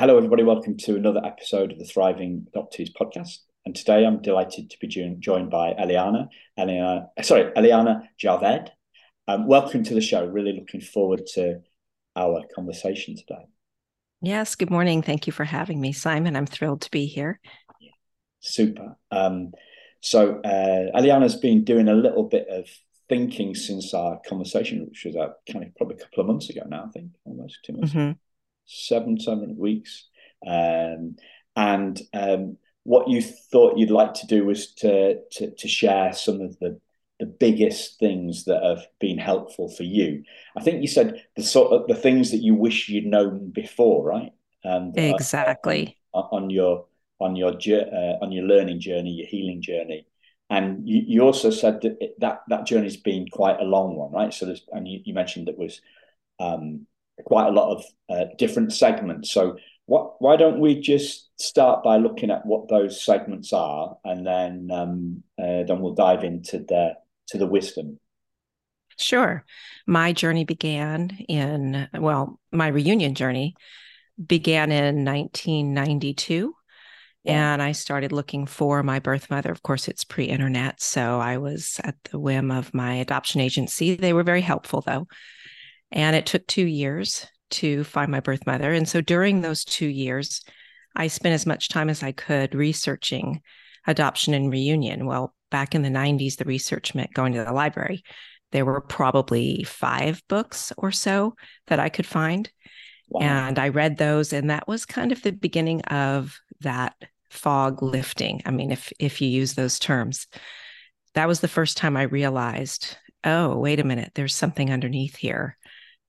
Hello, everybody. Welcome to another episode of the Thriving Adoptees podcast. And today I'm delighted to be joined by Eliana, Eliana sorry, Ellianna Javed. Um, welcome to the show. Really looking forward to our conversation today. Yes, good morning. Thank you for having me, Simon. I'm thrilled to be here. Super. Um, so, uh, Ellianna's been doing a little bit of thinking since our conversation, which was uh, kind of probably a couple of months ago now, I think, almost two months. Mm-hmm seven, seven weeks. Um, and um, what you thought you'd like to do was to, to, to share some of the the biggest things that have been helpful for you. I think you said the sort of the things that you wish you'd known before, right? Um, exactly. On, on your on your uh, on your learning journey, your healing journey, and you, you also said that it, that that journey's been quite a long one, right? So there's and you, you mentioned that was um, quite a lot of uh, different segments. So what, why don't we just start by looking at what those segments are, and then um, uh, then we'll dive into the to the wisdom. Sure. My journey began in well, my reunion journey began in 1992. Yeah. And I started looking for my birth mother. Of course, it's pre internet. So I was at the whim of my adoption agency. They were very helpful, though. And it took two years to find my birth mother. And so during those two years, I spent as much time as I could researching adoption and reunion. Well, back in the 90s, the research meant going to the library. There were probably five books or so that I could find. Wow. And I read those, and that was kind of the beginning of that fog lifting. I mean, if if you use those terms, that was the first time I realized, oh, wait a minute, there's something underneath here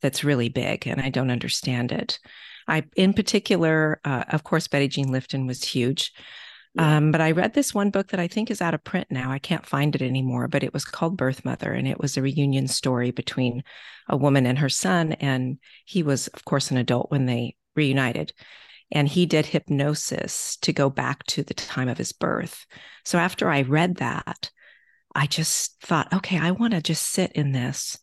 that's really big and I don't understand it. I, in particular, uh, of course, Betty Jean Lifton was huge. Yeah. Um, but I read this one book that I think is out of print now. I can't find it anymore, but it was called Birth Mother, and it was a reunion story between a woman and her son. And he was, of course, an adult when they reunited. And he did hypnosis to go back to the time of his birth. So after I read that, I just thought, okay, I want to just sit in this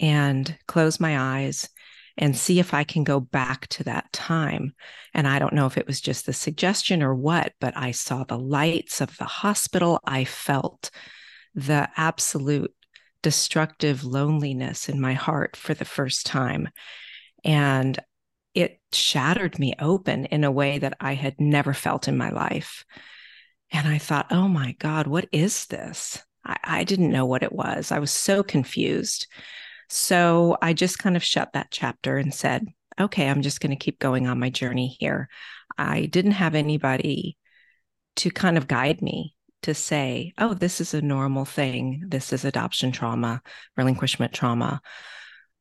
and close my eyes and see if I can go back to that time. And I don't know if it was just the suggestion or what, but I saw the lights of the hospital. I felt the absolute destructive loneliness in my heart for the first time. And it shattered me open in a way that I had never felt in my life. And I thought, oh my God, what is this? I, I didn't know what it was. I was so confused. So I just kind of shut that chapter and said, okay, I'm just going to keep going on my journey here. I didn't have anybody to kind of guide me to say, oh, this is a normal thing. This is adoption trauma, relinquishment trauma.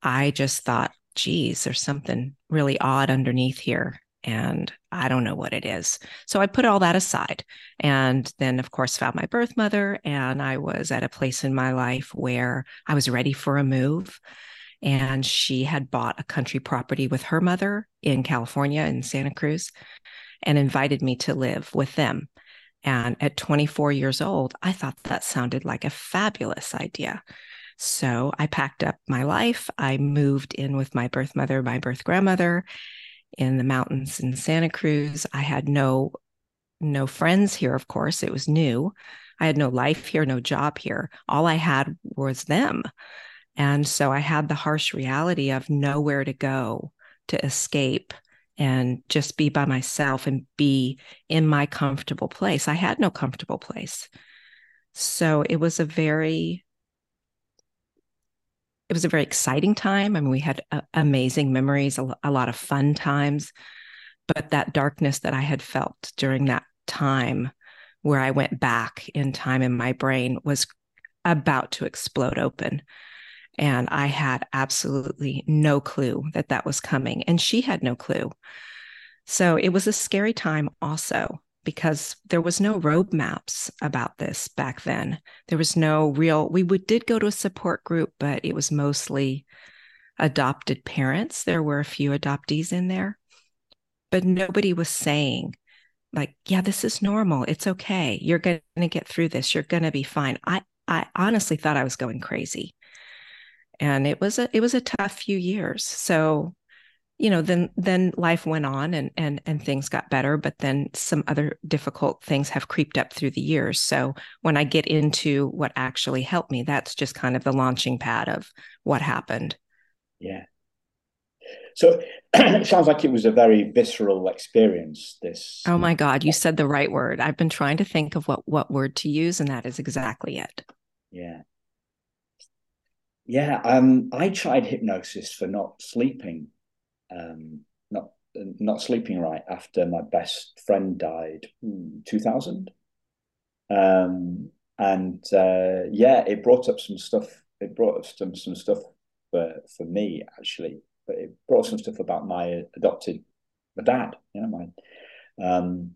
I just thought, geez, there's something really odd underneath here and I don't know what it is. So I put all that aside. And then, of course, found my birth mother. And I was at a place in my life where I was ready for a move. And she had bought a country property with her mother in California, in Santa Cruz, and invited me to live with them. And at 24 years old, I thought that sounded like a fabulous idea. So I packed up my life. I moved in with my birth mother, my birth grandmother, in the mountains in Santa Cruz. I had no no friends here, of course. It was new. I had no life here, no job here. All I had was them. And so I had the harsh reality of nowhere to go to escape and just be by myself and be in my comfortable place. I had no comfortable place. So it was a very it was a very exciting time. I mean, we had uh, amazing memories, a, a lot of fun times, but that darkness that I had felt during that time where I went back in time in my brain was about to explode open. And I had absolutely no clue that that was coming. And she had no clue. So it was a scary time, also because there was no roadmaps about this back then. There was no real, we would, did go to a support group, but it was mostly adopted parents. There were a few adoptees in there, but nobody was saying, like, yeah, this is normal. It's okay. You're going to get through this. You're going to be fine. I, I honestly thought I was going crazy. And it was a it was a tough few years. So you know then then life went on and and and things got better but then some other difficult things have creeped up through the years. So when i get into what actually helped me that's just kind of the launching pad of what happened. Yeah. So it sounds like it was a very visceral experience this oh my god you said the right word. I've been trying to think of what what word to use and that is exactly it. Yeah. Yeah um i tried hypnosis for not sleeping um, not not sleeping right after my best friend died, hmm, two thousand, um, and uh, yeah, it brought up some stuff. It brought up some some stuff for for me actually, but it brought some stuff about my adopted my dad. You know, my um,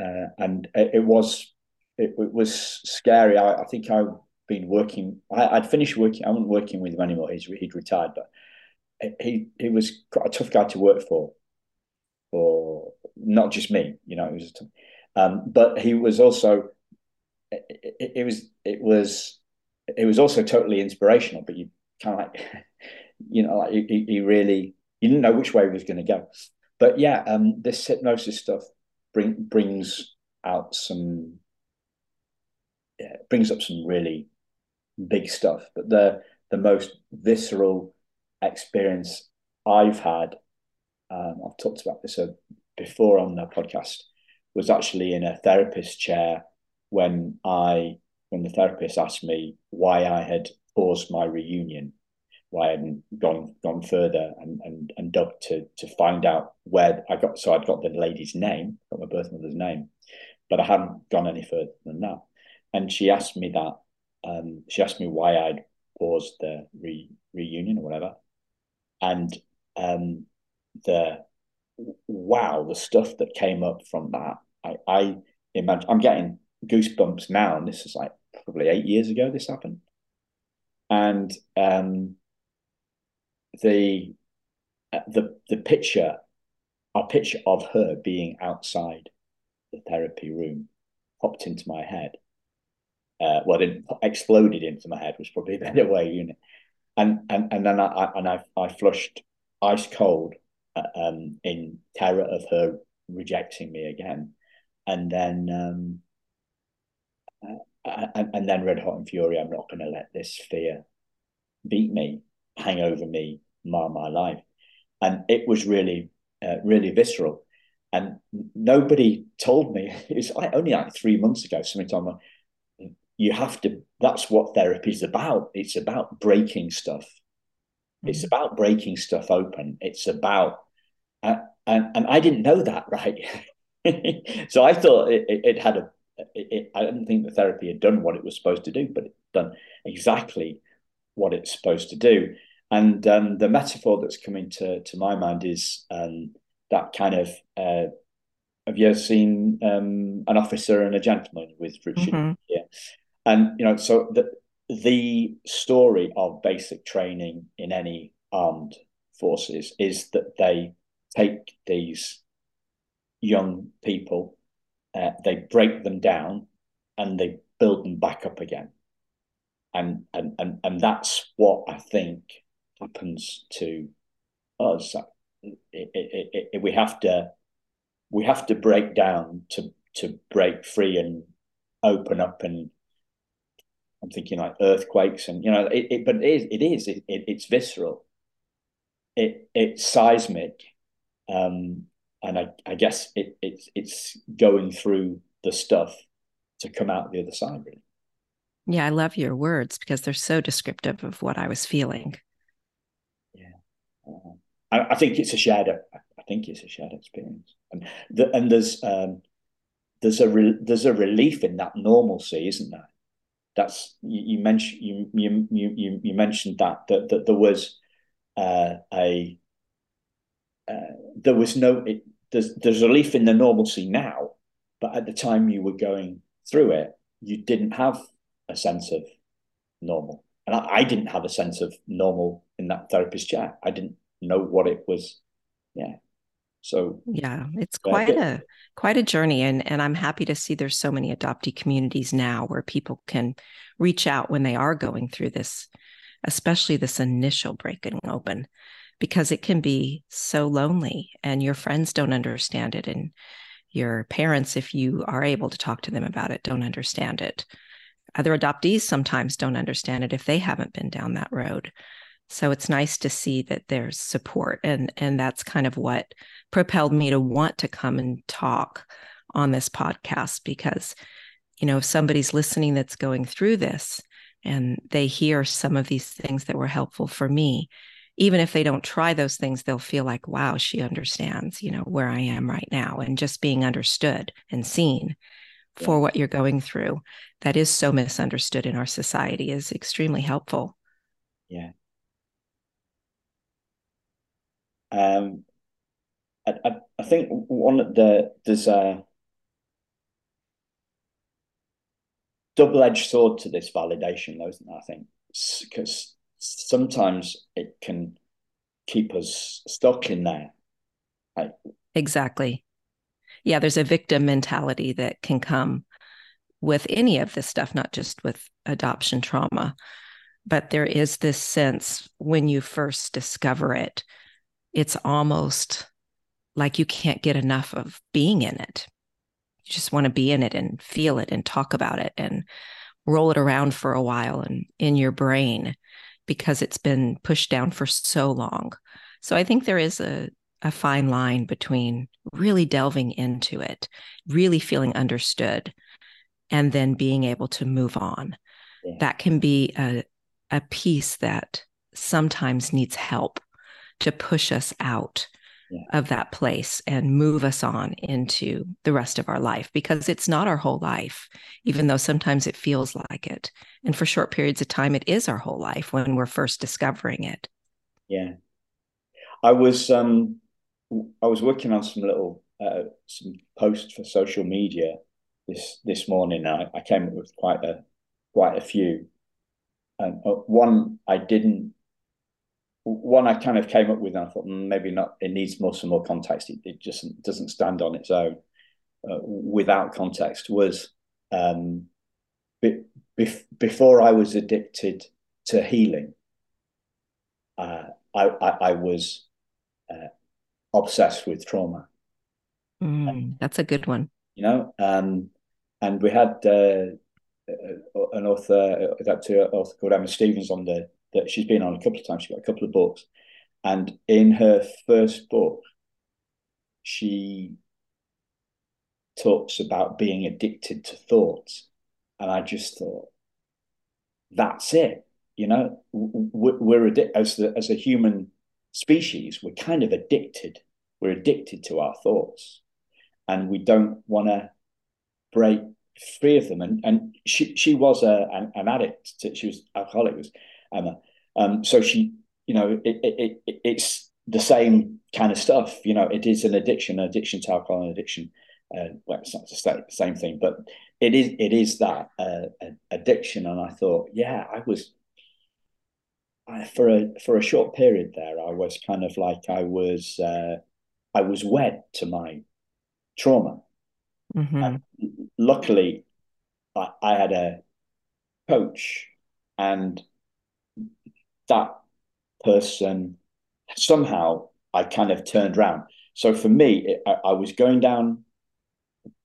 uh, and it, it was it, it, was scary. I, I think I've been working. I, would finished working. I wasn't working with him anymore. He's he'd retired, but he he was quite a tough guy to work for, for not just me, you know. It was, um, but he was also, it, it, it, was it was it was also totally inspirational. But you kind of like, you know, like he, he really you didn't know which way he was going to go. But yeah, um, this hypnosis stuff bring brings out some, yeah, brings up some really big stuff. But the the most visceral experience I've had, um, I've talked about this uh, before on the podcast, was actually in a therapist chair when I when the therapist asked me why I had paused my reunion, why I hadn't gone gone further and and, and dug to to find out where I got. So I'd got the lady's name, got my birth mother's name, but I hadn't gone any further than that. And she asked me that. Um, she asked me why I'd paused the re, reunion or whatever, and um, the wow, the stuff that came up from that. I, I imagine I'm getting goosebumps now, and this is like probably eight years ago this happened, and um, the uh, the the picture, a picture of her being outside the therapy room, popped into my head. Uh, well, it exploded into my head was probably a better way, you know and and and then I, I and I I flushed ice cold uh, um, in terror of her rejecting me again, and then um, uh, and, and then red hot and fury. I'm not going to let this fear beat me, hang over me, mar my life, and it was really uh, really visceral. And nobody told me. It was only like three months ago. Somebody told me you have to that's what therapy is about it's about breaking stuff mm-hmm. it's about breaking stuff open it's about uh, and and i didn't know that right so i thought it, it, it had a it, i didn't think the therapy had done what it was supposed to do but it done exactly what it's supposed to do and um, the metaphor that's coming to to my mind is um, that kind of uh, have you ever seen um, an officer and a gentleman with Richard? Mm-hmm. Yeah, and you know, so the the story of basic training in any armed forces is that they take these young people, uh, they break them down, and they build them back up again. And and and and that's what I think happens to us. It, it, it, we have to we have to break down to to break free and open up and I'm thinking like earthquakes and you know it, it but it is it is it, it, it's visceral. It it's seismic, um, and I, I guess it it's it's going through the stuff to come out the other side. Really. Yeah, I love your words because they're so descriptive of what I was feeling. Yeah, uh, I, I, think it's a shared. I think it's a shared experience, and the, and there's um, there's a re, there's a relief in that normalcy, isn't there? That's you, you mentioned you, you you you mentioned that that, that there was uh, a uh, there was no it, there's there's relief in the normalcy now, but at the time you were going through it, you didn't have a sense of normal, and I, I didn't have a sense of normal in that therapist chair. I didn't know what it was. Yeah, so yeah, it's quite a quite a journey, and and I'm happy to see there's so many adoptee communities now where people can reach out when they are going through this, especially this initial breaking open. because it can be so lonely and your friends don't understand it and your parents if you are able to talk to them about it don't understand it other adoptees sometimes don't understand it if they haven't been down that road so it's nice to see that there's support and and that's kind of what propelled me to want to come and talk on this podcast because you know if somebody's listening that's going through this and they hear some of these things that were helpful for me even if they don't try those things they'll feel like wow she understands you know where i am right now and just being understood and seen for what you're going through that is so misunderstood in our society is extremely helpful. Yeah um I, I, I think one of the there's a double-edged sword to this validation, though, isn't? I think because sometimes it can keep us stuck in there. Exactly. Yeah, there's a victim mentality that can come with any of this stuff, not just with adoption trauma. But there is this sense when you first discover it, it's almost like you can't get enough of being in it. You just want to be in it and feel it and talk about it and roll it around for a while and in your brain because it's been pushed down for so long. So I think there is a, a fine line between really delving into it, really feeling understood, and then being able to move on. Yeah. That can be a, a piece that sometimes needs help to push us out yeah. of that place and move us on into the rest of our life because it's not our whole life, even though sometimes it feels like it. And for short periods of time, it is our whole life when we're first discovering it. Yeah. I was um I was working on some little uh, some posts for social media this this morning. I, I came up with quite a quite a few, and one I didn't one I kind of came up with, and I thought mm, maybe not. It needs more some more context. It, it just doesn't stand on its own uh, without context. Was um, be, be, before I was addicted to healing, uh, I, I, I was uh, obsessed with trauma. Mm, that's a good one. You know, um, and we had uh, uh, an author, that author called Emma Stevens on the that she's been on a couple of times. She's got a couple of books. And in her first book, she talks about being addicted to thoughts. And I just thought, that's it. You know, we're, we're as the, as a human species, we're kind of addicted. We're addicted to our thoughts, and we don't want to break free of them. And and she she was a an, an addict. To, she was alcoholic. Was Emma. Um, so she, you know, it, it, it, it's the same kind of stuff. You know, it is an addiction, an addiction to alcohol, an addiction. Uh, well, it's not the same thing, but it is it is that uh, addiction. And I thought, yeah, I was I, for a for a short period there. I was kind of like I was uh, I was wed to my trauma. Mm-hmm. luckily, I, I had a coach and that person somehow I kind of turned around. So for me, it, I, I, was going down.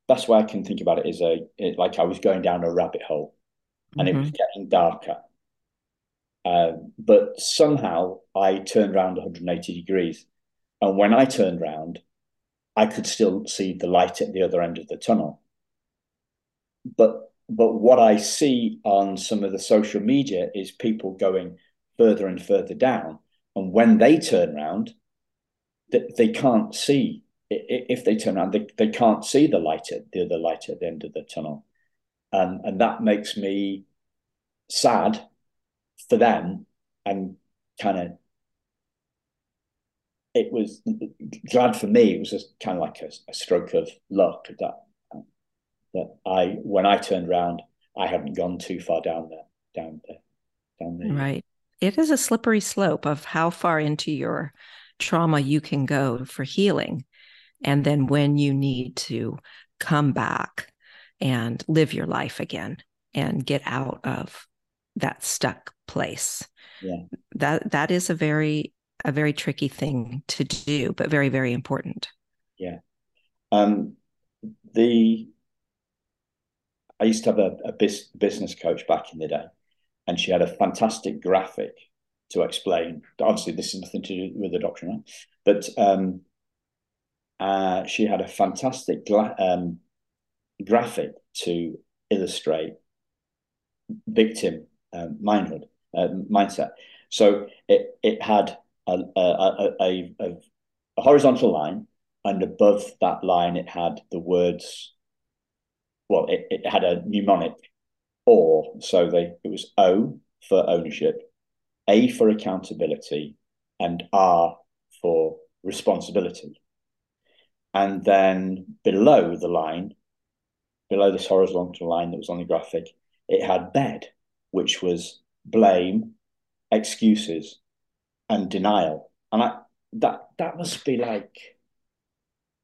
Best way I can think about it is a it, like I was going down a rabbit hole, and mm-hmm. it was mm-hmm. getting darker. Um, but somehow I turned around 180 degrees, and when I turned around, I could still see the light at the other end of the tunnel. But but what I see on some of the social media is people going, further and further down. And when they turn around, they, they can't see. If they turn around, they, they can't see the light at the other light at the end of the tunnel. Um, and that makes me sad for them and kind of it was glad for me. It was just kind of like a, a, stroke of luck that that I when I turned around, I hadn't gone too far down there, down there, down there. Right it is a slippery slope of how far into your trauma you can go for healing. And then when you need to come back and live your life again and get out of that stuck place. Yeah. That that is a very a very tricky thing to do, but very, very important. Yeah. Um, the I used to have a, a bis- business coach back in the day, and she had a fantastic graphic to explain. Obviously, this is nothing to do with the doctrine, right? But um, uh, she had a fantastic gla- um, graphic to illustrate victim um, mindhood uh, mindset. So it it had a a, a, a, a horizontal line, and above that line it had the words. Well, it, it had a mnemonic, or so they it was O for ownership, A for accountability, and R for responsibility. And then below the line, below this horizontal line that was on the graphic, it had bed, which was blame, excuses, and denial. And I that that must be like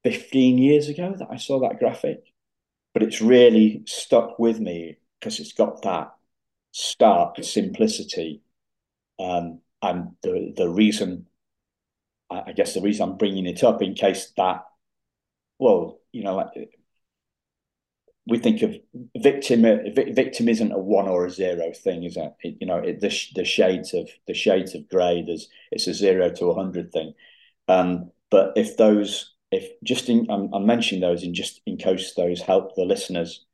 15 years ago that I saw that graphic. But it's really stuck with me because it's got that stark simplicity. Um, and the the reason I guess the reason I'm bringing it up in case that well, you know, we think of victim. Victim isn't a one or a zero thing, is it? it you know, it, the the shades of the shades of grey. There's it's a zero to a hundred thing. Um, but if those, if just in, I'm, I'm mentioning those in just in case those help the listeners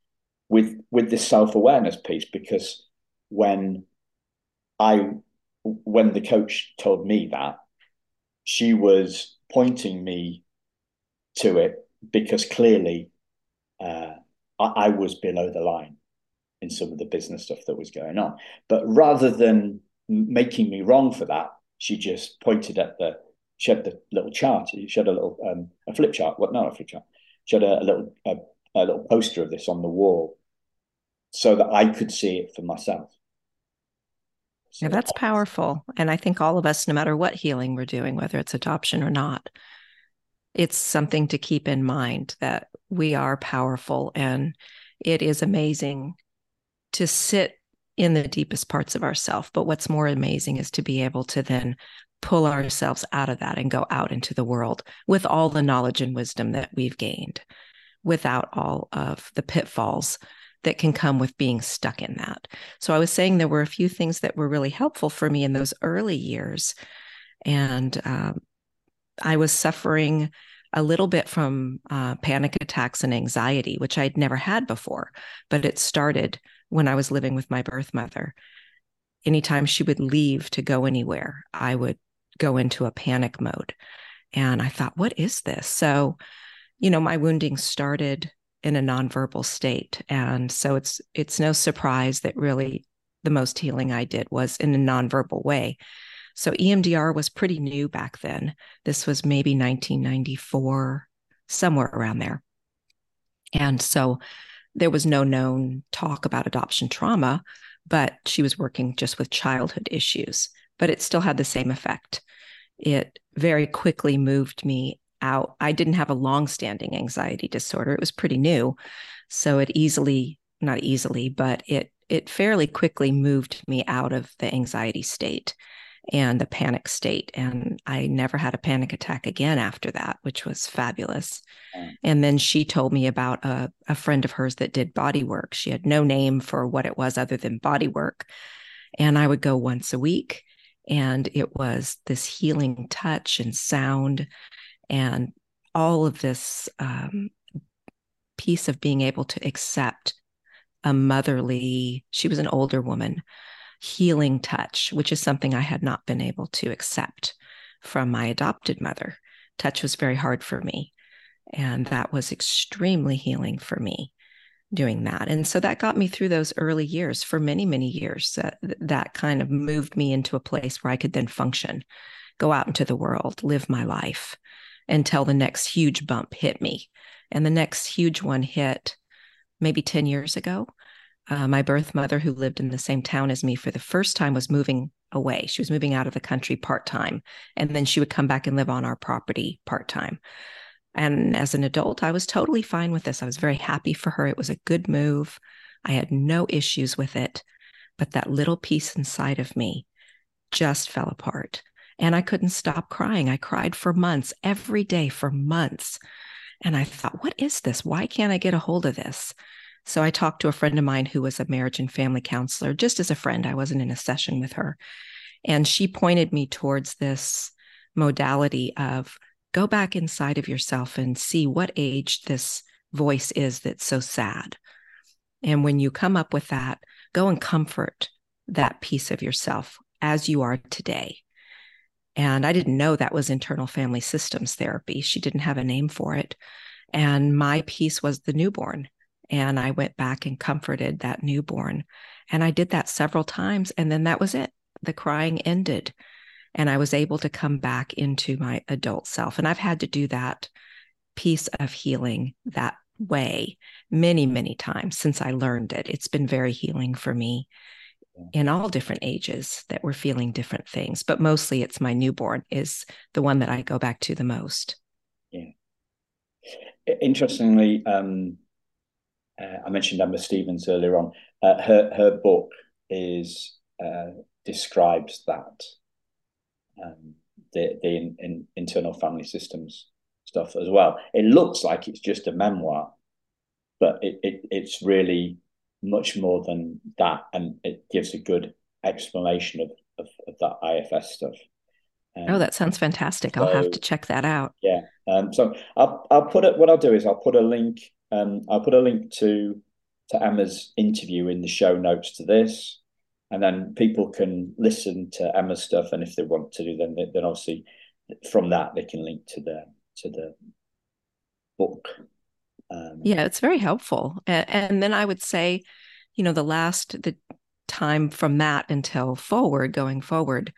with with this self awareness piece, because when I when the coach told me that, she was pointing me to it because clearly uh, I, I, was below the line in some of the business stuff that was going on. But rather than making me wrong for that, she just pointed at the she had the little chart. She had a little um, a flip chart. What? Not a flip chart. She had a, a little a, a little poster of this on the wall, so that I could see it for myself. So yeah, that's powerful. And I think all of us, no matter what healing we're doing, whether it's adoption or not, it's something to keep in mind that we are powerful and it is amazing to sit in the deepest parts of ourself but what's more amazing is to be able to then pull ourselves out of that and go out into the world with all the knowledge and wisdom that we've gained without all of the pitfalls that can come with being stuck in that. So I was saying there were a few things that were really helpful for me in those early years. And um, I was suffering a little bit from uh, panic attacks and anxiety, which I'd never had before, but it started when I was living with my birth mother. Anytime she would leave to go anywhere, I would go into a panic mode. And I thought, what is this? So, you know, my wounding started in a nonverbal state. And so it's it's no surprise that really the most healing I did was in a nonverbal way. So EMDR was pretty new back then. This was maybe 1994, somewhere around there. And so there was no known talk about adoption trauma, but she was working just with childhood issues. But it still had the same effect. It very quickly moved me out. I didn't have a long-standing anxiety disorder. It was pretty new. So it easily, not easily, but it it fairly quickly moved me out of the anxiety state and the panic state. And I never had a panic attack again after that, which was fabulous. And then she told me about a, a friend of hers that did body work. She had no name for what it was other than body work. And I would go once a week. And it was this healing touch and sound and all of this um, piece of being able to accept a motherly, she was an older woman, healing touch, which is something I had not been able to accept from my adopted mother. Touch was very hard for me. And that was extremely healing for me doing that. And so that got me through those early years for many, many years. Uh, that kind of moved me into a place where I could then function, go out into the world, live my life until the next huge bump hit me. And the next huge one hit maybe 10 years ago uh, my birth mother, who lived in the same town as me for the first time, was moving away. She was moving out of the country part time. And then she would come back and live on our property part time. And as an adult, I was totally fine with this. I was very happy for her. It was a good move. I had no issues with it. But that little piece inside of me just fell apart. And I couldn't stop crying. I cried for months, every day for months. And I thought, what is this? Why can't I get a hold of this? So I talked to a friend of mine who was a marriage and family counselor, just as a friend. I wasn't in a session with her. And she pointed me towards this modality of go back inside of yourself and see what age this voice is that's so sad. And when you come up with that, go and comfort that piece of yourself as you are today. And I didn't know that was internal family systems therapy. She didn't have a name for it. And my piece was the newborn. And I went back and comforted that newborn. And I did that several times. And then that was it. The crying ended. And I was able to come back into my adult self. And I've had to do that piece of healing that way many, many times since I learned it. It's been very healing for me in all different ages that we're feeling different things, but mostly it's my newborn is the one that I go back to the most. Yeah. Interestingly, um, uh, I mentioned Emma Stevens earlier on. Uh, her her book is uh, describes that um, the the in, in internal family systems stuff as well. It looks like it's just a memoir, but it, it it's really much more than that, and it gives a good explanation of of, of that IFS stuff. Um, oh, that sounds fantastic! So, I'll have to check that out. Yeah. Um, so I'll I'll put it. What I'll do is I'll put a link. Um, I'll put a link to to Emma's interview in the show notes to this, and then people can listen to Emma's stuff, and if they want to do, then then obviously from that they can link to the to the book. Um, yeah, it's very helpful. And, and then I would say, you know, the last the time from that until forward, going forward,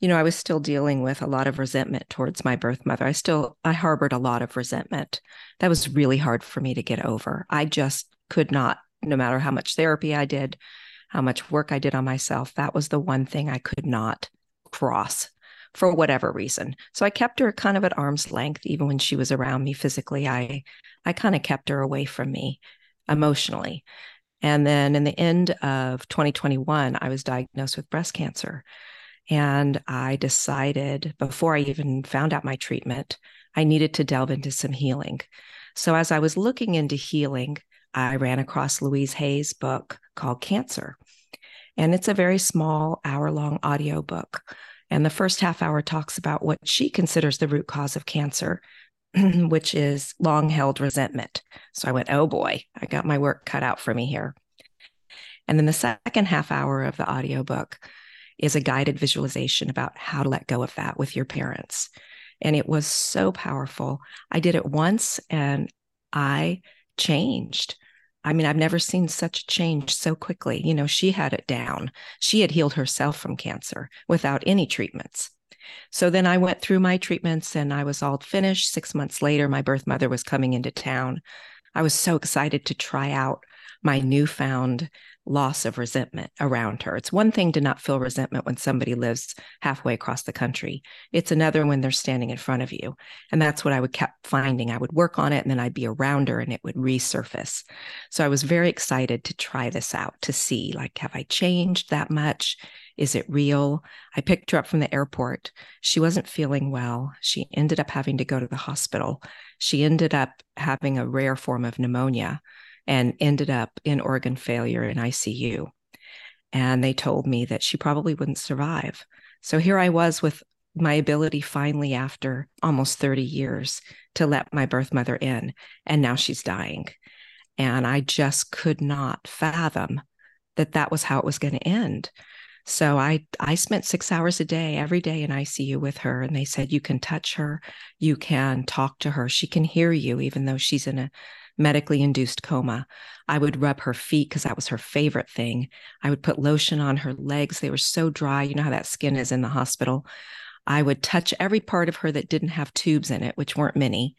you know, I was still dealing with a lot of resentment towards my birth mother. I still I harbored a lot of resentment. That was really hard for me to get over. I just could not, no matter how much therapy I did, how much work I did on myself, that was the one thing I could not cross for whatever reason. So I kept her kind of at arm's length, even when she was around me physically. I I kind of kept her away from me emotionally. And then in the end of 2021, I was diagnosed with breast cancer. And I decided before I even found out my treatment, I needed to delve into some healing. So as I was looking into healing, I ran across Louise Hay's book called Cancer. And it's a very small hour long audio book and the first half hour talks about what she considers the root cause of cancer, which is long held resentment. So I went, oh boy, I got my work cut out for me here. And then the second half hour of the audiobook is a guided visualization about how to let go of that with your parents. And it was so powerful. I did it once and I changed. I mean, I've never seen such a change so quickly. You know, she had it down. She had healed herself from cancer without any treatments. So then I went through my treatments and I was all finished. Six months later, my birth mother was coming into town. I was so excited to try out my newfound loss of resentment around her. It's one thing to not feel resentment when somebody lives halfway across the country. It's another when they're standing in front of you. And that's what I would kept finding. I would work on it and then I'd be around her and it would resurface. So I was very excited to try this out to see like have I changed that much? Is it real? I picked her up from the airport. She wasn't feeling well. She ended up having to go to the hospital. She ended up having a rare form of pneumonia and ended up in organ failure in ICU. And they told me that she probably wouldn't survive. So here I was with my ability finally, after almost 30 years, to let my birth mother in. And now she's dying. And I just could not fathom that that was how it was going to end. So I I spent 6 hours a day every day in ICU with her and they said you can touch her, you can talk to her, she can hear you even though she's in a medically induced coma. I would rub her feet because that was her favorite thing. I would put lotion on her legs. They were so dry. You know how that skin is in the hospital. I would touch every part of her that didn't have tubes in it, which weren't many.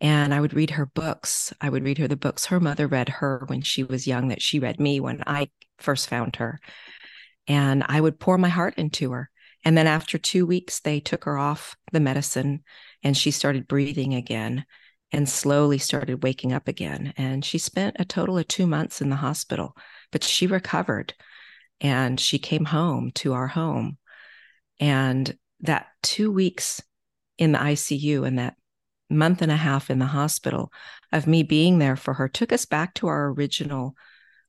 And I would read her books. I would read her the books her mother read her when she was young, that she read me when I first found her. And I would pour my heart into her. And then after two weeks, they took her off the medicine and she started breathing again and slowly started waking up again. And she spent a total of two months in the hospital, but she recovered and she came home to our home. And that two weeks in the ICU and that month and a half in the hospital of me being there for her took us back to our original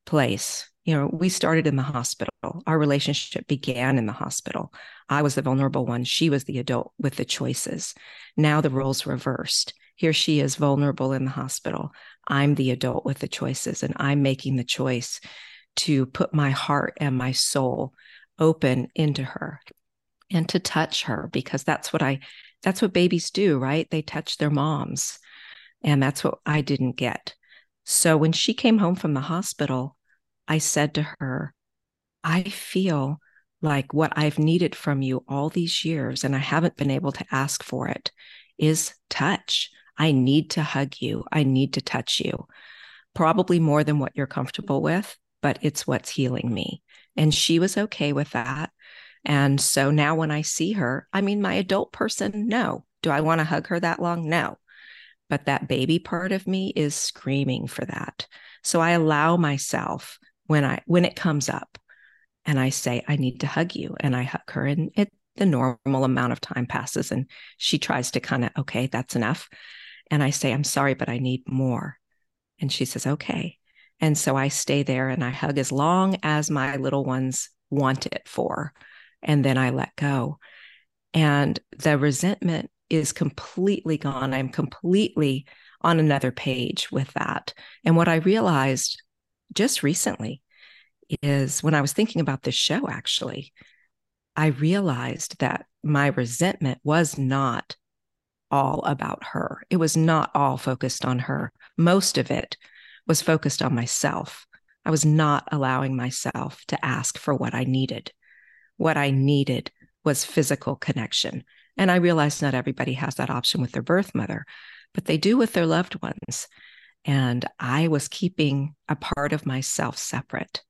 place. You know, we started in the hospital. Our relationship began in the hospital. I was the vulnerable one. She was the adult with the choices. Now the roles reversed. Here she is vulnerable in the hospital. I'm the adult with the choices, and I'm making the choice to put my heart and my soul open into her and to touch her because that's what I that's what babies do, right? They touch their moms. And that's what I didn't get. So when she came home from the hospital, I said to her, I feel like what I've needed from you all these years, and I haven't been able to ask for it, is touch. I need to hug you. I need to touch you. Probably more than what you're comfortable with, but it's what's healing me. And she was okay with that. And so now when I see her, I mean, my adult person, no. Do I want to hug her that long? No. But that baby part of me is screaming for that. So I allow myself when I when it comes up and I say, I need to hug you. And I hug her and it the normal amount of time passes and she tries to kind of, okay, that's enough. And I say, I'm sorry, but I need more. And she says, okay. And so I stay there and I hug as long as my little ones want it for and then I let go. And the resentment is completely gone. I'm completely on another page with that. And what I realized just recently is when I was thinking about this show, actually, I realized that my resentment was not all about her. It was not all focused on her. Most of it was focused on myself. I was not allowing myself to ask for what I needed what I needed was physical connection. And I realized not everybody has that option with their birth mother, but they do with their loved ones. And I was keeping a part of myself separate.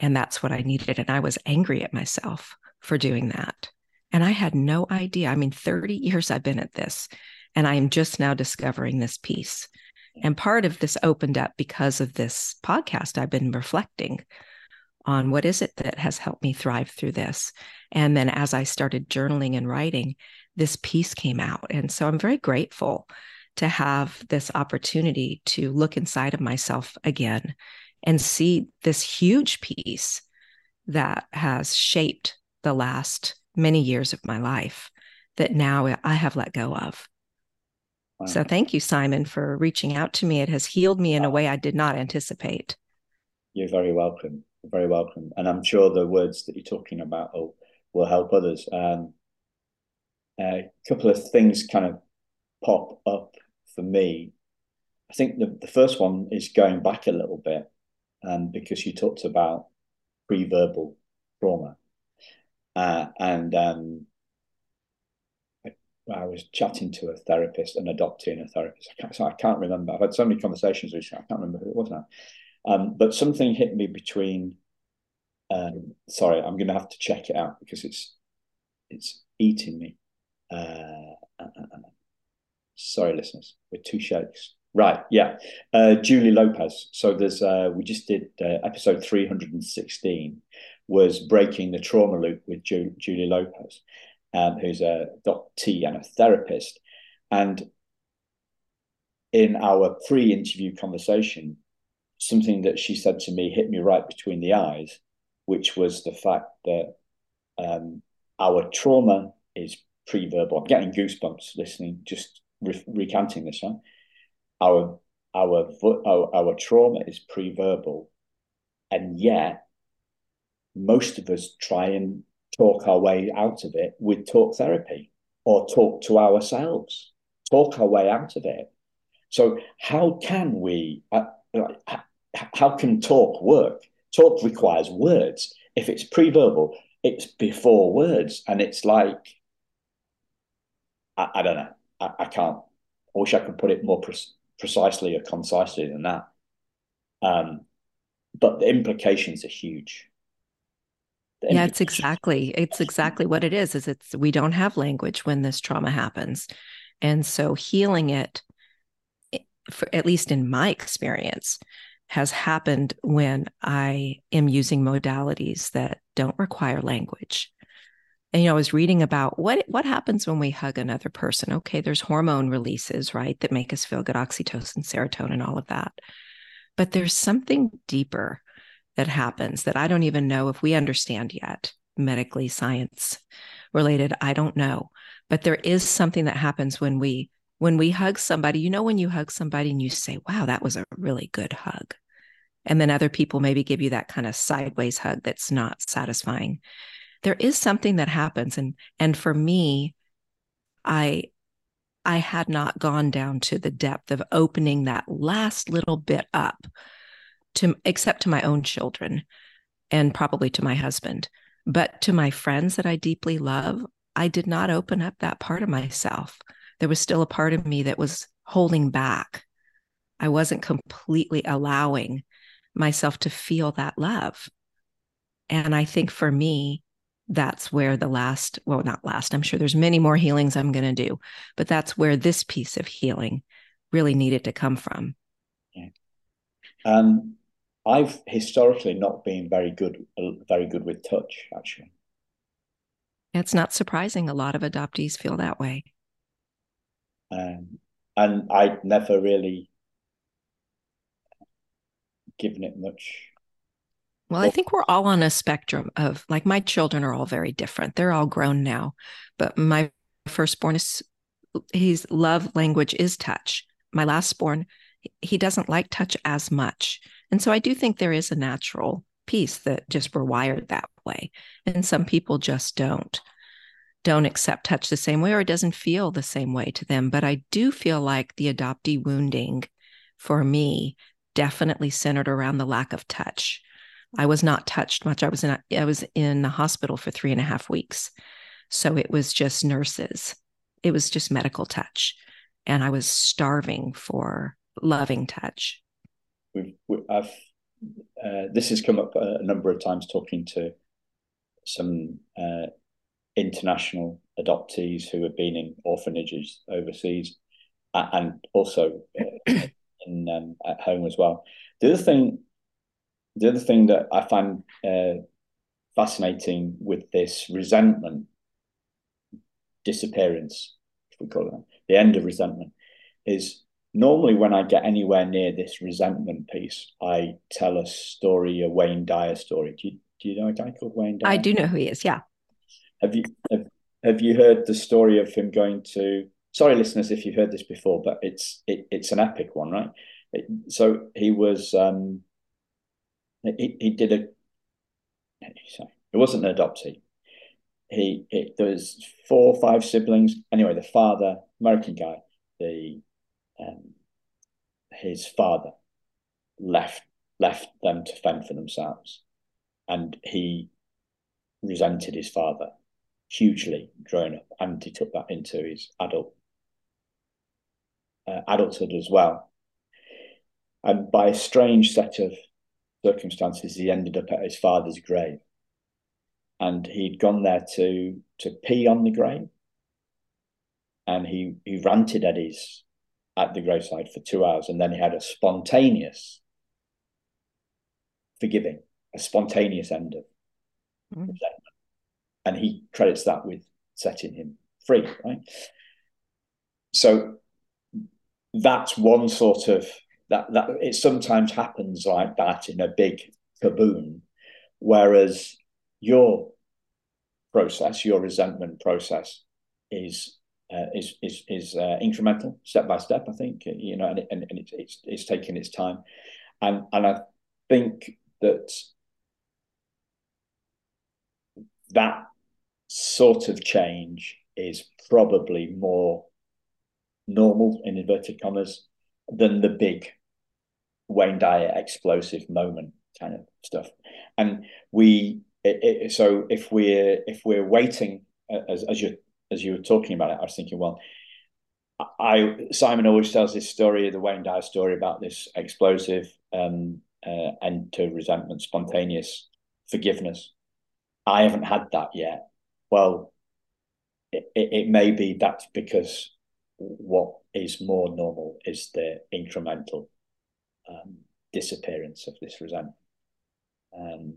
And that's what I needed. And I was angry at myself for doing that. And I had no idea. I mean, 30 years I've been at this, and I am just now discovering this piece. And part of this opened up because of this podcast. I've been reflecting on what is it that has helped me thrive through this. And then as I started journaling and writing, this piece came out. And so I'm very grateful to have this opportunity to look inside of myself again and see this huge piece that has shaped the last many years of my life that now I have let go of. Wow. So thank you, Simon, for reaching out to me. It has healed me in a way I did not anticipate. You're very welcome very welcome. And I'm sure the words that you're talking about will, will help others. Um, a couple of things kind of pop up for me. I think the, the first one is going back a little bit um, because you talked about pre-verbal trauma. Uh, and um, I, I, was chatting to a therapist, and a therapist. I can't, so I can't remember. I've had so many conversations recently. I can't remember who it was now. Um, but something hit me between. Um, sorry, I'm going to have to check it out because it's it's eating me. Uh, uh, uh, uh, sorry, listeners, with two shakes. Right, yeah. Uh, Julie Lopez. So there's we just did episode 316 was breaking the trauma loop with Ju- Julie Lopez, um, who's a T and a therapist. And in our pre-interview conversation, something that she said to me hit me right between the eyes, which was the fact that um, our trauma is pre-verbal. I'm getting goosebumps listening, just re- recanting this one. Our our our, our trauma is pre-verbal, and yet most of us try and talk our way out of it with talk therapy or talk to ourselves, talk our way out of it. So how can we? Uh, how can talk work? Talk requires words. If it's pre-verbal, it's before words, and it's like I, I don't know. I, I, can't. I wish I could put it more pre- precisely or concisely than that. Um, but the implications are huge. Yeah, it's exactly it's exactly what it is. Is it's we don't have language when this trauma happens, and so healing it, eh, for, at least in my experience, has happened when I am using modalities that don't require language. And you know, I was reading about what what happens when we hug another person. Okay, there's hormone releases, right, that make us feel good, oxytocin, serotonin, all of that. But there's something deeper that happens that I don't even know if we understand yet, medically, science related. I don't know. But there is something that happens when we when we hug somebody, you know, when you hug somebody and you say, wow, that was a really good hug. And then other people maybe give you that kind of sideways hug that's not satisfying. There is something that happens. And and for me, I I had not gone down to the depth of opening that last little bit up to except to my own children and probably to my husband. But to my friends that I deeply love, I did not open up that part of myself there was still a part of me that was holding back. I wasn't completely allowing myself to feel that love. And I think for me, that's where the last, well, not last, I'm sure there's many more healings I'm going to do, but that's where this piece of healing really needed to come from. Yeah. Um, I've historically not been very good, very good with touch, actually. It's not surprising. A lot of adoptees feel that way. Um, and I'd never really given it much. Well, I think we're all on a spectrum of like my children are all very different. They're all grown now, but my firstborn is his love language is touch. My lastborn, he doesn't like touch as much. And so I do think there is a natural piece that just we're wired that way. And some people just don't don't accept touch the same way or it doesn't feel the same way to them. But I do feel like the adoptee wounding for me definitely centered around the lack of touch. I was not touched much. I was in I was in the hospital for three and a half weeks. So it was just nurses. It was just medical touch. And I was starving for loving touch. We've, we, I've, uh, this has come up a, number of times talking to some uh, international adoptees who have been in orphanages overseas and also uh, in um, at home as well. The other thing, the other thing that I find uh, fascinating with this resentment disappearance, if we call it that, the end of resentment, is normally when I get anywhere near this resentment piece, I tell a story, a Wayne Dyer story. Do you, do you know a guy called Wayne Dyer? I do know who he is. Yeah. Have you have, have you heard the story of him going to? Sorry, listeners, if you've heard this before, but it's it, it's an epic one, right? It, so he was um, he he did a. Sorry, it wasn't an adoptee. He it, there was four or five siblings. Anyway, the father, American guy, the um, his father left left them to fend for themselves, and he resented his father hugely growing up, and he took that into his adult uh, adulthood as well. And by a strange set of circumstances, he ended up at his father's grave, and he'd gone there to to pee on the grave, and he he ranted at his at the graveside for two hours, and then he had a spontaneous forgiving, a spontaneous end of mm and he credits that with setting him free, right? So that's one sort of that that it sometimes happens like that in a big kaboom, whereas your process, your resentment process, is uh, is is is uh, incremental, step by step. I think you know, and, it, and, and it's, it's taking its time, and and I think that that sort of change is probably more normal in inverted commas than the big Wayne Dyer explosive moment kind of stuff. And we it, so if we're if we're waiting as as you as you were talking about it, I was thinking, well, I Simon always tells this story, the Wayne Dyer story about this explosive um, uh, end to resentment, spontaneous forgiveness. I haven't had that yet well, it, it, may be that's because what is more normal is the incremental um, disappearance of this resentment. Um,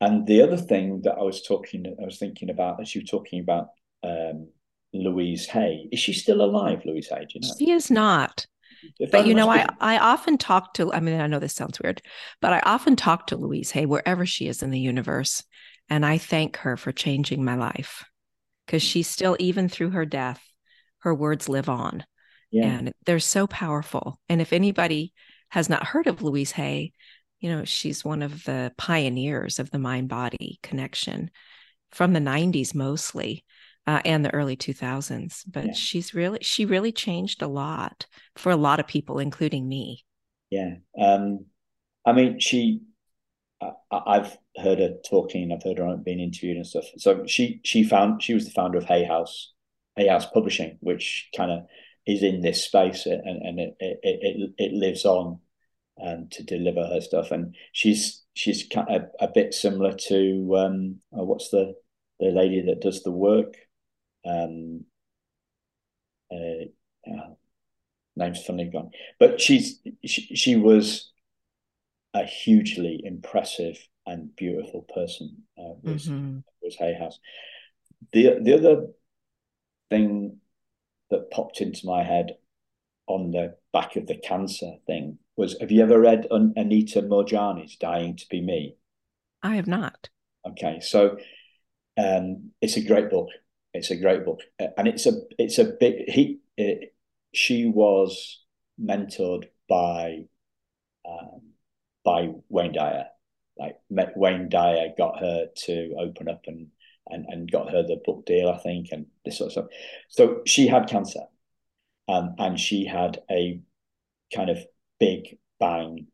and the other thing that I was talking, I was thinking about as you were talking about um, Louise Hay. Is she still alive, Louise Hay? Do you know? She is not. If but I you know, I, I often talk to, I mean, I know this sounds weird, but I often talk to Louise Hay wherever she is in the universe. And I thank her for changing my life because she's still, even through her death, her words live on. Yeah. And they're so powerful. And if anybody has not heard of Louise Hay, you know, she's one of the pioneers of the mind body connection from the 90s mostly uh, and the early 2000s. But yeah. she's really, she really changed a lot for a lot of people, including me. Yeah. Um, I mean, she, I've heard her talking. I've heard her being interviewed and stuff. So she she found she was the founder of Hay House, Hay House Publishing, which kind of is in this space and and it it it, it lives on um, to deliver her stuff. And she's she's kind of a, a bit similar to um, oh, what's the the lady that does the work. Um, uh, oh, name's funny gone, but she's she, she was a hugely impressive and beautiful person. Uh, was mm-hmm. was Hay House. The the other thing that popped into my head on the back of the cancer thing was have you ever read Anita Moorjani's Dying to Be Me? I have not. Okay, so um, it's a great book. It's a great book, and it's a it's a big he. It, she was mentored by um, by Wayne Dyer. Like met Wayne Dyer got her to open up and and and got her the book deal, I think, and this sort of stuff. So she had cancer, um, and she had a kind of big bang,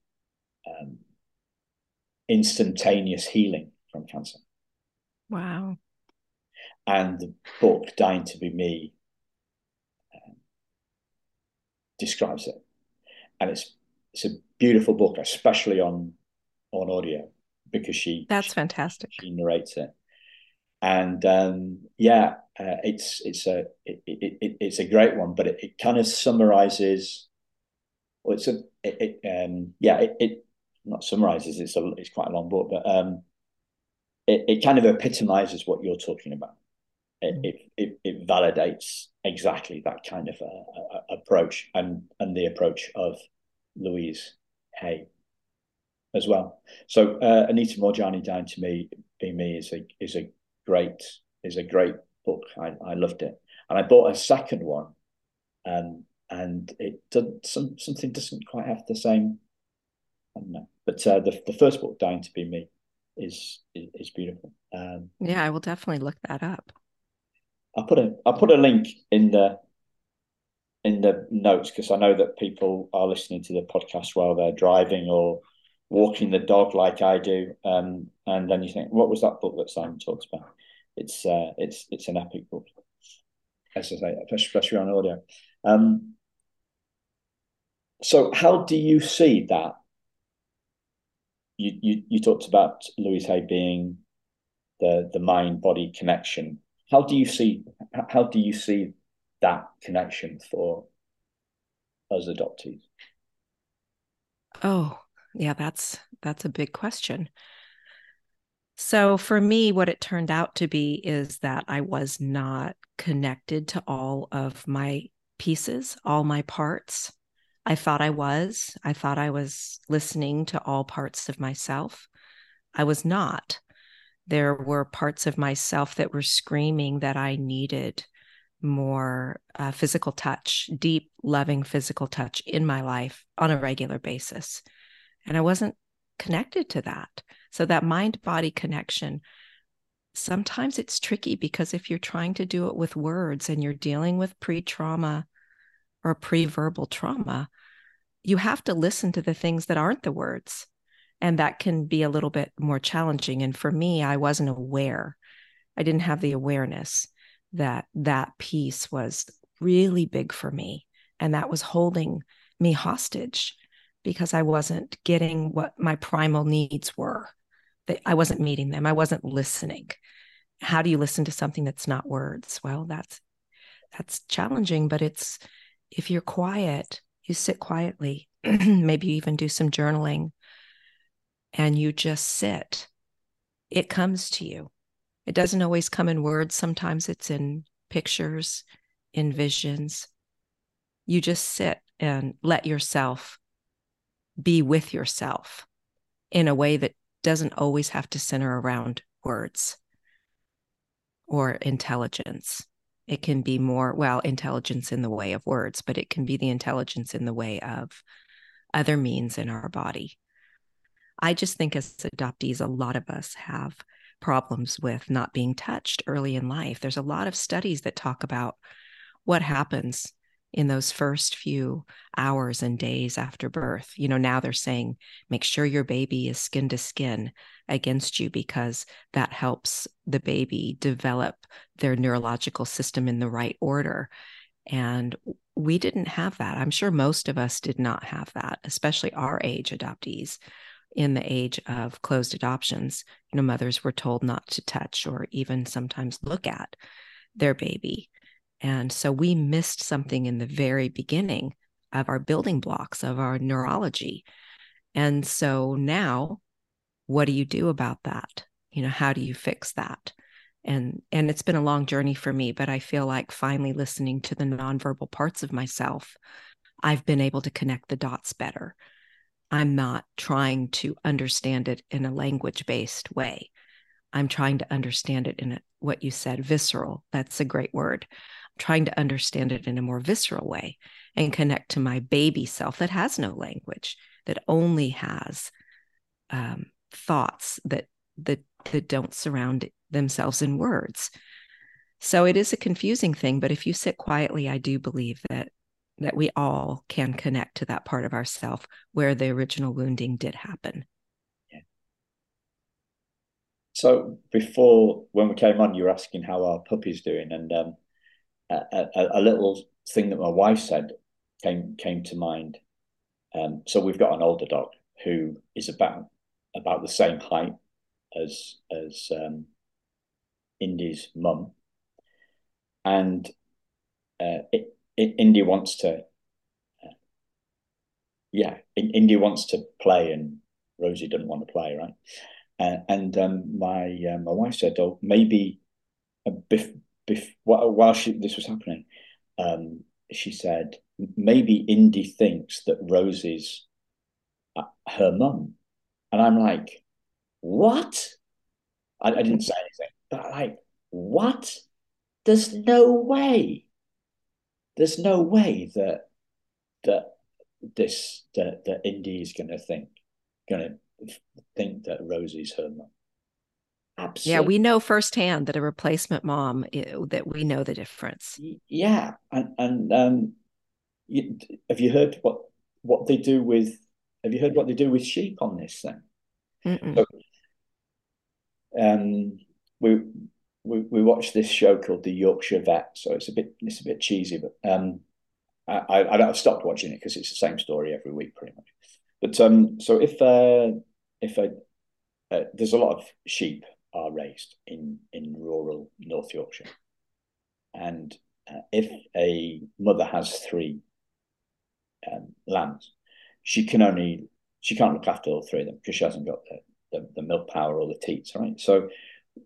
um, instantaneous healing from cancer. Wow. And the book, Dying to Be Me, um, describes it. And it's it's a beautiful book, especially on on audio, because she that's she, fantastic. She narrates it, and um, yeah, uh, it's it's a it, it, it, it's a great one, but it, it kind of summarizes. Well, it's a it, it um yeah it, it not summarizes it's a it's quite a long book, but um it, it kind of epitomizes what you're talking about. It, mm. it, it, it, validates exactly that kind of a, a, approach and and the approach of Louise Hay as well. So uh, Anita Moorjani Dying to Me Be Me is a is a great is a great book. I, I loved it, and I bought a second one, um, and it does some something doesn't quite have the same. I don't know, but uh, the the first book, Dying to Be Me, is is, is beautiful. Um, yeah, I will definitely look that up. I'll put a I'll put a link in the in the notes because I know that people are listening to the podcast while they're driving or walking the dog like I do. Um, and then you think, what was that book that Simon talks about? It's uh, it's it's an epic book, as I say, especially on audio. Um, so, how do you see that? You you you talked about Louise Hay being the the mind body connection. How do you see how do you see that connection for us adoptees? Oh, yeah, that's that's a big question. So for me, what it turned out to be is that I was not connected to all of my pieces, all my parts. I thought I was. I thought I was listening to all parts of myself. I was not. There were parts of myself that were screaming that I needed more uh, physical touch, deep, loving physical touch in my life on a regular basis. And I wasn't connected to that. So that mind body connection, sometimes it's tricky because if you're trying to do it with words and you're dealing with pre trauma or pre verbal trauma, you have to listen to the things that aren't the words. And that can be a little bit more challenging. And for me, I wasn't aware. I didn't have the awareness that that piece was really big for me and that was holding me hostage because I wasn't getting what my primal needs were. That I wasn't meeting them. I wasn't listening. How do you listen to something that's not words? Well, that's that's challenging, but it's if you're quiet, you sit quietly, maybe even do some journaling and you just sit it comes to you. It doesn't always come in words, sometimes it's in pictures, in visions. You just sit and let yourself be with yourself in a way that doesn't always have to center around words or intelligence. It can be more, well, intelligence in the way of words, but it can be the intelligence in the way of other means in our body. I just think as adoptees, a lot of us have problems with not being touched early in life. There's a lot of studies that talk about what happens in those first few hours and days after birth. You know, now they're saying make sure your baby is skin to skin against you because that helps the baby develop their neurological system in the right order. And we didn't have that. I'm sure most of us did not have that, especially our age adoptees. In the age of closed adoptions, you know, mothers were told not to touch or even sometimes look at their baby and so we missed something in the very beginning of our building blocks of our neurology. And so now, what do you do about that? You know, how do you fix that? And and it's been a long journey for me, but I feel like finally listening to the nonverbal parts of myself, I've been able to connect the dots better. I'm not trying to understand it in a language based way. I'm trying to understand it in a, what you said, visceral. That's a great word trying to understand it in a more visceral way and connect to my baby self that has no language, that only has um, thoughts that that that don't surround themselves in words. So it is a confusing thing, but if you sit quietly, I do believe that that we all can connect to that part of ourself where the original wounding did happen. Yeah. So before when we came on, you were asking how our puppy's doing, and um, a, a, little thing that my wife said came came to mind. Um, so we've got an older dog who is about about the same height as as um, Indy's mum, and uh, it, Indy wants to, uh, yeah, Indy wants to play, and Rosie doesn't want to play, right? Uh, and um, my uh, my wife said, "Oh, maybe a bit bef- while she, this was happening, um, she said, maybe Indy thinks that Rosie's uh, her mum. And I'm like, what? I, I didn't say anything, but like, what? There's no way. There's no way that that this that that Indy is going to think going to think that Rosie's her mum. Absolutely. Yeah, we know firsthand that a replacement mom that we know the difference. Yeah, and and um, you, have you heard what what they do with? Have you heard what they do with sheep on this thing? So, um, we we we watched this show called The Yorkshire Vet, so it's a bit it's a bit cheesy, but um, I I, I've stopped watching it because it's the same story every week pretty much. But um, so if uh, if a uh, there's a lot of sheep are raised in, in rural North Yorkshire. And uh, if a mother has three um, lambs, she can only she can't look after all three of them because she hasn't got the, the, the, milk power or the teats, right? So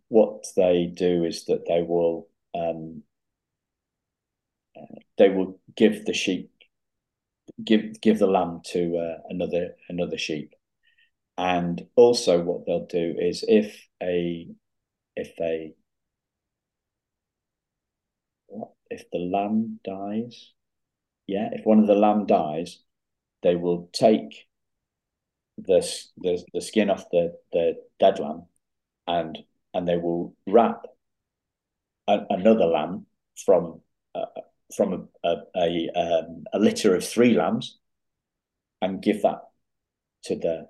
what they do is that they will um, uh, they will give the sheep give give the lamb to uh, another another sheep. And also, what they'll do is if a if a if the lamb dies, yeah, if one of the lamb dies, they will take the the, the skin off the, the dead lamb and and they will wrap a, another lamb from uh, from a a, a, um, a litter of three lambs and give that to the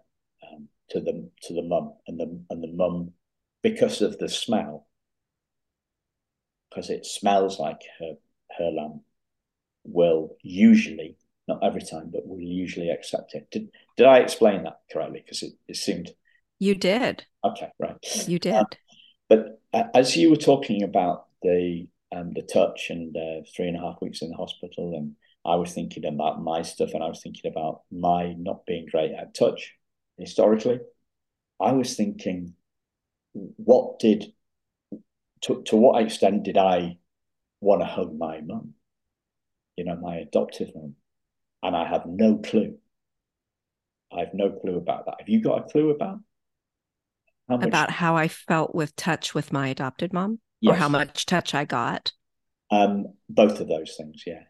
to the to the mum, and the and the mum, because of the smell, because it smells like her her lamb, will usually not every time, but will usually accept it. Did did I explain that correctly? Because it, it seemed you did. Okay, right. You did. Um, but uh, as you were talking about the um, the touch and uh, three and a half weeks in the hospital, and I was thinking about my stuff, and I was thinking about my not being great at touch historically, I was thinking what did to to what extent did I want to hug my mum? You know, my adoptive mum, and I have no clue. I have no clue about that. Have you got a clue about? How much... About how I felt with touch with my adopted mom, yes. or how much touch I got. Um, both of those things, yeah.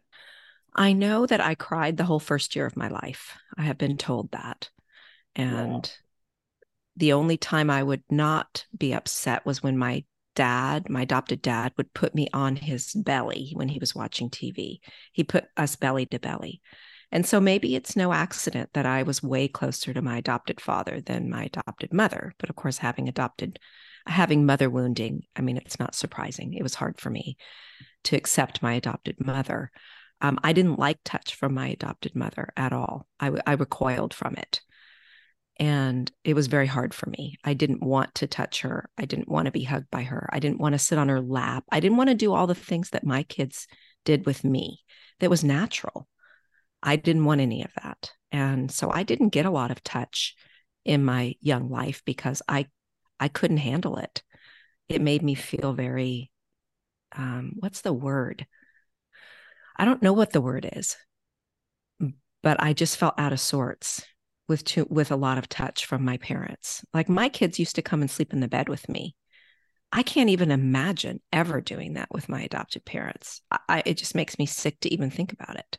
I know that I cried the whole first year of my life. I have been told that. And wow. the only time I would not be upset was when my dad, my adopted dad, would put me on his belly when he was watching TV. He put us belly to belly. And so maybe it's no accident that I was way closer to my adopted father than my adopted mother. But of course, having adopted, having mother wounding, I mean, it's not surprising. It was hard for me to accept my adopted mother. Um, I didn't like touch from my adopted mother at all. I, I recoiled from it. And it was very hard for me. I didn't want to touch her. I didn't want to be hugged by her. I didn't want to sit on her lap. I didn't want to do all the things that my kids did with me that was natural. I didn't want any of that. And so I didn't get a lot of touch in my young life because I I couldn't handle it. It made me feel very um, what's the word? I don't know what the word is, but I just felt out of sorts with too, with a lot of touch from my parents. Like my kids used to come and sleep in the bed with me. I can't even imagine ever doing that with my adopted parents. I, it just makes me sick to even think about it.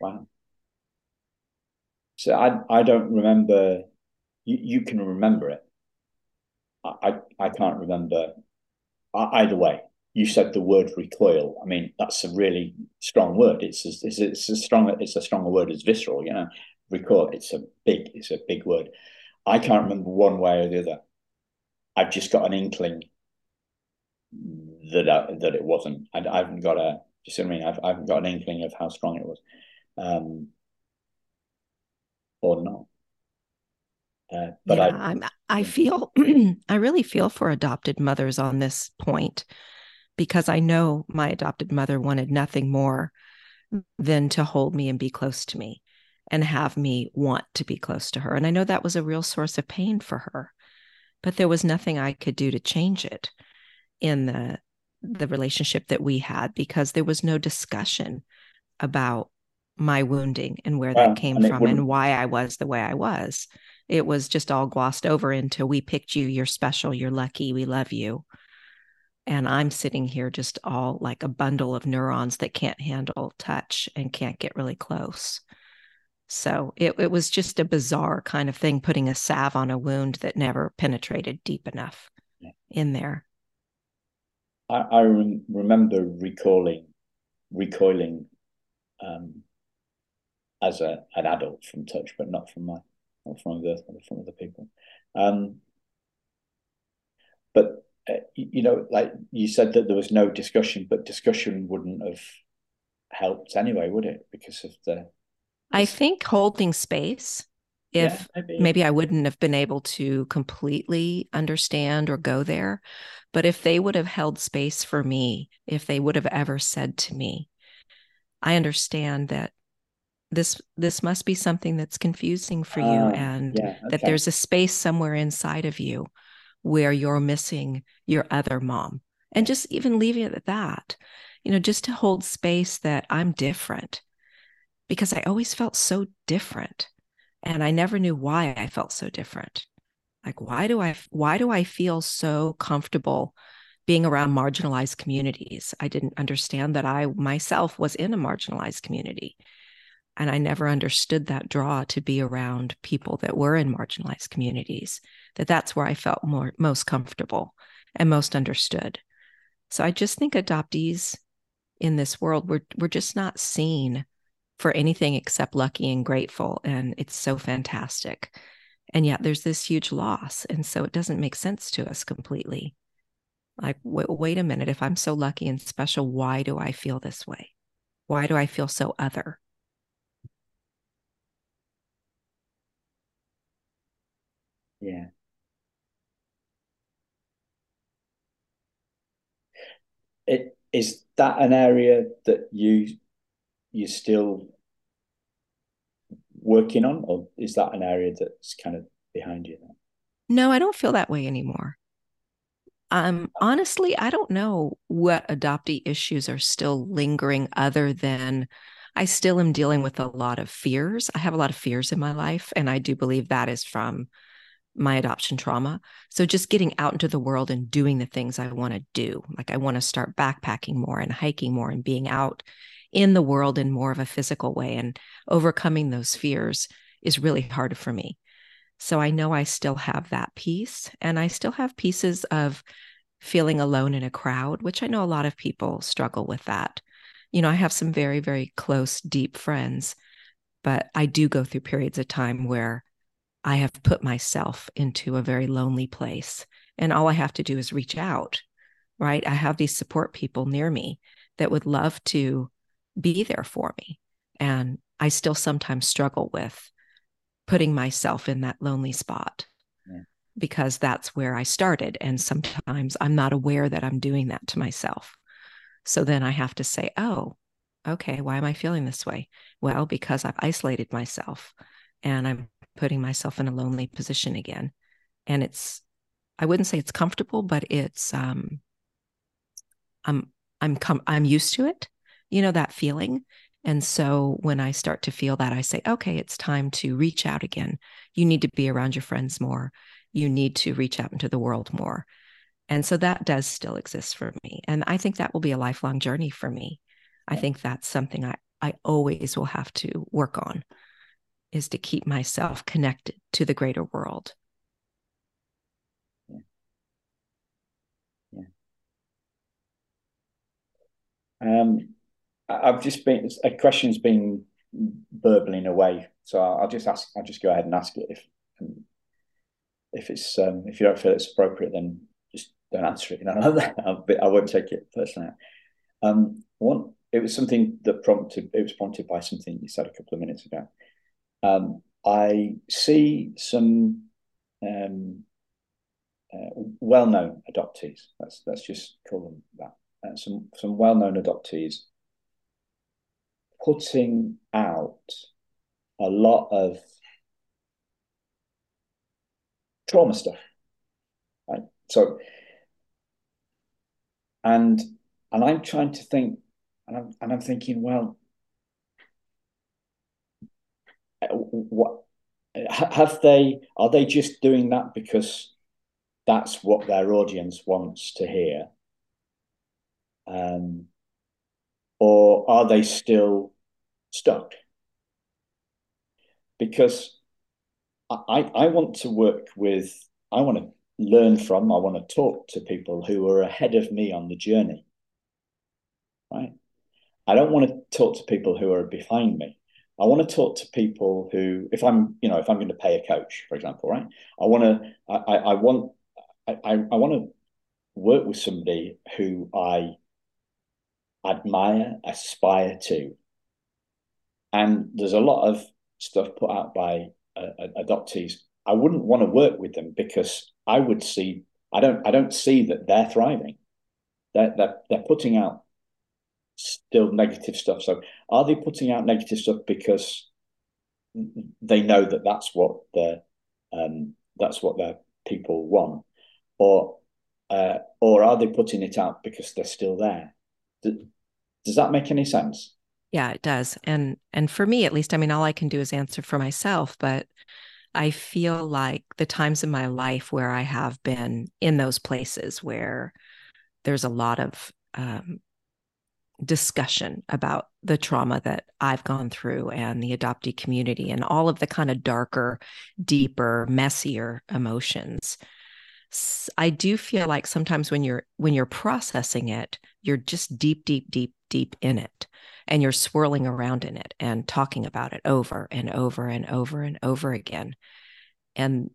Wow. So I I don't remember. You you can remember it. I I can't remember. Either way, you said the word recoil. I mean, that's a really strong word. It's it's, it's a strong it's a stronger word as visceral. You know, recoil. It's a big it's a big word. I can't remember one way or the other. I've just got an inkling that I, that it wasn't. I, I haven't got a. Just I mean, I've, I haven't got an inkling of how strong it was. Um, or not. Uh, but yeah, I, I'm, I feel, I really feel for adopted mothers on this point because I know my adopted mother wanted nothing more than to hold me and be close to me and have me want to be close to her. And I know that was a real source of pain for her, but there was nothing I could do to change it in the the relationship that we had because there was no discussion about my wounding and where that came and from and why I was the way I was. It was just all glossed over into we picked you, you're special, you're lucky, we love you. And I'm sitting here just all like a bundle of neurons that can't handle touch and can't get really close. So it, it was just a bizarre kind of thing, putting a salve on a wound that never penetrated deep enough yeah. in there. I, I remember recalling, recoiling um, as a, an adult from touch, but not from my not from other from other people. Um, but uh, you know, like you said that there was no discussion, but discussion wouldn't have helped anyway, would it? Because of the. I think holding space. If yeah, maybe. maybe I wouldn't have been able to completely understand or go there, but if they would have held space for me, if they would have ever said to me, I understand that this this must be something that's confusing for you uh, and yeah, okay. that there's a space somewhere inside of you where you're missing your other mom. And just even leaving it at that you know just to hold space that i'm different because i always felt so different and i never knew why i felt so different. Like why do i why do i feel so comfortable being around marginalized communities? I didn't understand that i myself was in a marginalized community and I never understood that draw to be around people that were in marginalized communities, that that's where I felt more most comfortable and most understood. So I just think adoptees in this world, we're we're just not seen for anything except lucky and grateful. And it's so fantastic. And yet there's this huge loss. And so it doesn't make sense to us completely. Like, wait, wait a minute, if I'm so lucky and special, why do I feel this way? Why do I feel so other? Yeah. It is that an area that you you're still working on, or is that an area that's kind of behind you now? No, I don't feel that way anymore. Um, honestly, I don't know what adoptee issues are still lingering other than I still am dealing with a lot of fears. I have a lot of fears in my life, and I do believe that is from my adoption trauma. So just getting out into the world and doing the things I want to do. Like I want to start backpacking more and hiking more and being out in the world in more of a physical way and overcoming those fears is really hard for me. So I know I still have that piece and I still have pieces of feeling alone in a crowd, which I know a lot of people struggle with that. You know, I have some very, very close, deep friends, but I do go through periods of time where I have put myself into a very lonely place. And all I have to do is reach out, right? I have these support people near me that would love to be there for me. And I still sometimes struggle with putting myself in that lonely spot yeah. because that's where I started. And sometimes I'm not aware that I'm doing that to myself. So then I have to say, oh, okay, why am I feeling this way? Well, because I've isolated myself and I'm putting myself in a lonely position again. And it's, I wouldn't say it's comfortable, but it's, um, I'm, I'm, com- I'm used to it, you know, that feeling. And so when I start to feel that, I say, okay, it's time to reach out again. You need to be around your friends more. You need to reach out into the world more. And so that does still exist for me. And I think that will be a lifelong journey for me. I think that's something I, I always will have to work on is to keep myself connected to the greater world. Yeah. yeah. Um, I've just been a question's been burbling away, so I'll just ask. I'll just go ahead and ask it if if it's um, if you don't feel it's appropriate, then just don't answer it. You know, I won't take it personally. Um, one, it was something that prompted. It was prompted by something you said a couple of minutes ago. Um, I see some um, uh, well-known adoptees. Let's let's just call them that. Uh, some some well-known adoptees putting out a lot of trauma stuff. Right. So and and I'm trying to think and I'm and I'm thinking, well, what have they are they just doing that because that's what their audience wants to hear um, or are they still stuck because I, I want to work with, I want to learn from, I want to talk to people who are ahead of me on the journey. Right? I don't want to talk to people who are behind me. I want to talk to people who, if I'm, you know, if I'm going to pay a coach, for example, right? I want to, I, I want, I, I want to work with somebody who I admire, aspire to, and there's a lot of stuff put out by uh, uh, adoptees. I wouldn't want to work with them because I would see I don't I don't see that they're thriving. They're they're, they're putting out still negative stuff. So are they putting out negative stuff because they know that that's what their um, that's what their people want, or uh, or are they putting it out because they're still there? Does that make any sense? Yeah, it does. And and for me at least, I mean all I can do is answer for myself, but I feel like the times in my life where I have been in those places where there's a lot of um, discussion about the trauma that I've gone through and the adoptee community and all of the kind of darker, deeper, messier emotions. I do feel like sometimes when you're when you're processing it, you're just deep, deep, deep, deep in it and you're swirling around in it and talking about it over and over and over and over again and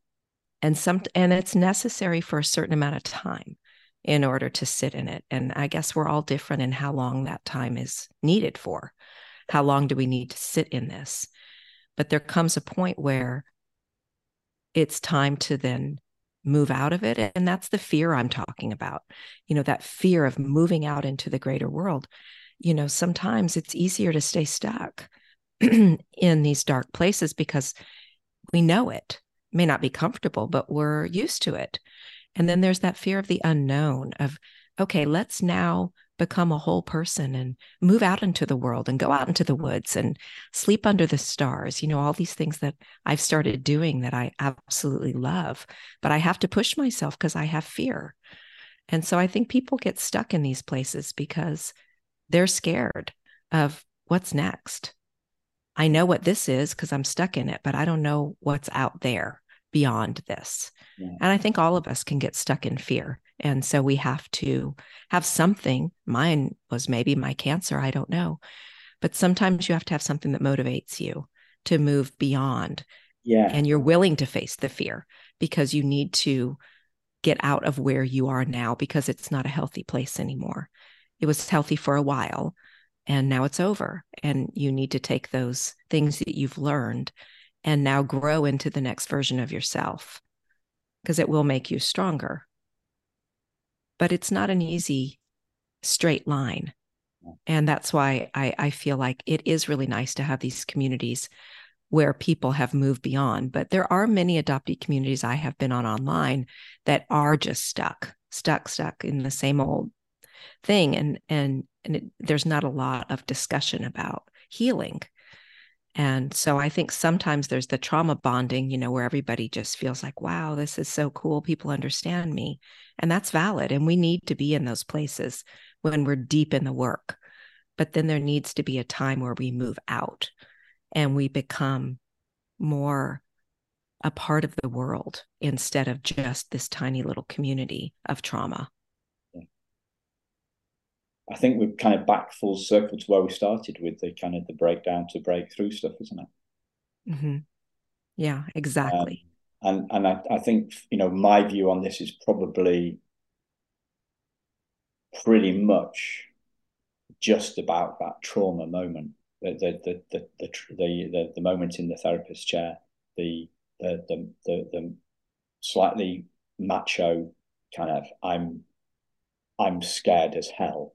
and some and it's necessary for a certain amount of time in order to sit in it and i guess we're all different in how long that time is needed for how long do we need to sit in this but there comes a point where it's time to then move out of it and that's the fear i'm talking about you know that fear of moving out into the greater world you know, sometimes it's easier to stay stuck in these dark places because we know it. it. may not be comfortable, but we're used to it. And then there's that fear of the unknown of, okay, let's now become a whole person and move out into the world and go out into the woods and sleep under the stars. You know, all these things that I've started doing that I absolutely love, but I have to push myself because I have fear. And so I think people get stuck in these places because they're scared of what's next. I know what this is because I'm stuck in it, but I don't know what's out there beyond this. Yeah. And I think all of us can get stuck in fear. And so we have to have something. Mine was maybe my cancer, I don't know. But sometimes you have to have something that motivates you to move beyond. Yeah. And you're willing to face the fear because you need to get out of where you are now because it's not a healthy place anymore. It was healthy for a while and now it's over. And you need to take those things that you've learned and now grow into the next version of yourself because it will make you stronger. But it's not an easy straight line. And that's why I, I feel like it is really nice to have these communities where people have moved beyond. But there are many adoptee communities I have been on online that are just stuck, stuck, stuck in the same old thing. And and and it, there's not a lot of discussion about healing. And so I think sometimes there's the trauma bonding, you know, where everybody just feels like, wow, this is so cool. People understand me. And that's valid. And we need to be in those places when we're deep in the work. But then there needs to be a time where we move out and we become more a part of the world instead of just this tiny little community of trauma. I think we're kind of back full circle to where we started with the kind of the breakdown to breakthrough stuff, isn't it? Mm-hmm. Yeah, exactly. Um, and and I, I think you know my view on this is probably pretty much just about that trauma moment the the the the the, the, the moment in the therapist chair, the the the the, the slightly macho kind of I'm I'm scared as hell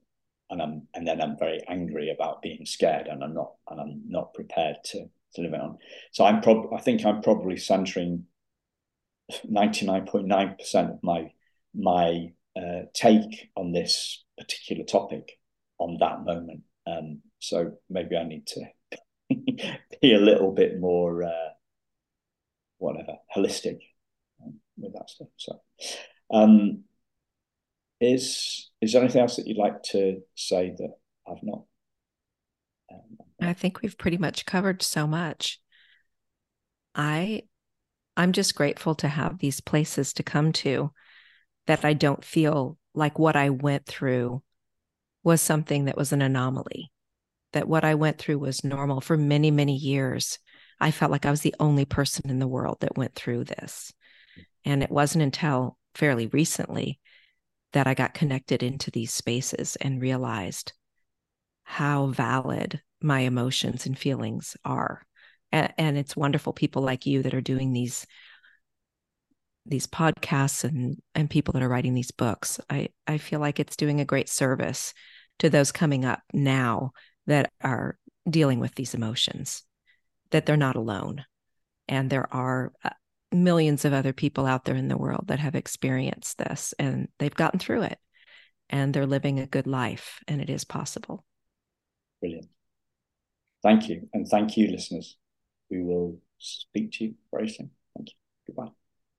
and I'm and then I'm very angry about being scared and I'm not and I'm not prepared to to live it on. So I'm prob I think I'm probably centering 99.9% of my my uh, take on this particular topic on that moment. Um, so maybe I need to be a little bit more uh, whatever holistic um, with that stuff. So, um, is is there anything else that you'd like to say that I've not? Um, I think we've pretty much covered so much. I I'm just grateful to have these places to come to that I don't feel like what I went through was something that was an anomaly that what I went through was normal for many, many years. I felt like I was the only person in the world that went through this. And it wasn't until fairly recently that I got connected into these spaces and realized how valid my emotions and feelings are. And, and it's wonderful people like you that are doing these these podcasts and and people that are writing these books. I I feel like it's doing a great service to those coming up now that are dealing with these emotions, that they're not alone. And there are uh, millions of other people out there in the world that have experienced this and they've gotten through it and they're living a good life and it is possible. Brilliant. Thank you. And thank you, listeners. We will speak to you very soon. Thank you. Goodbye.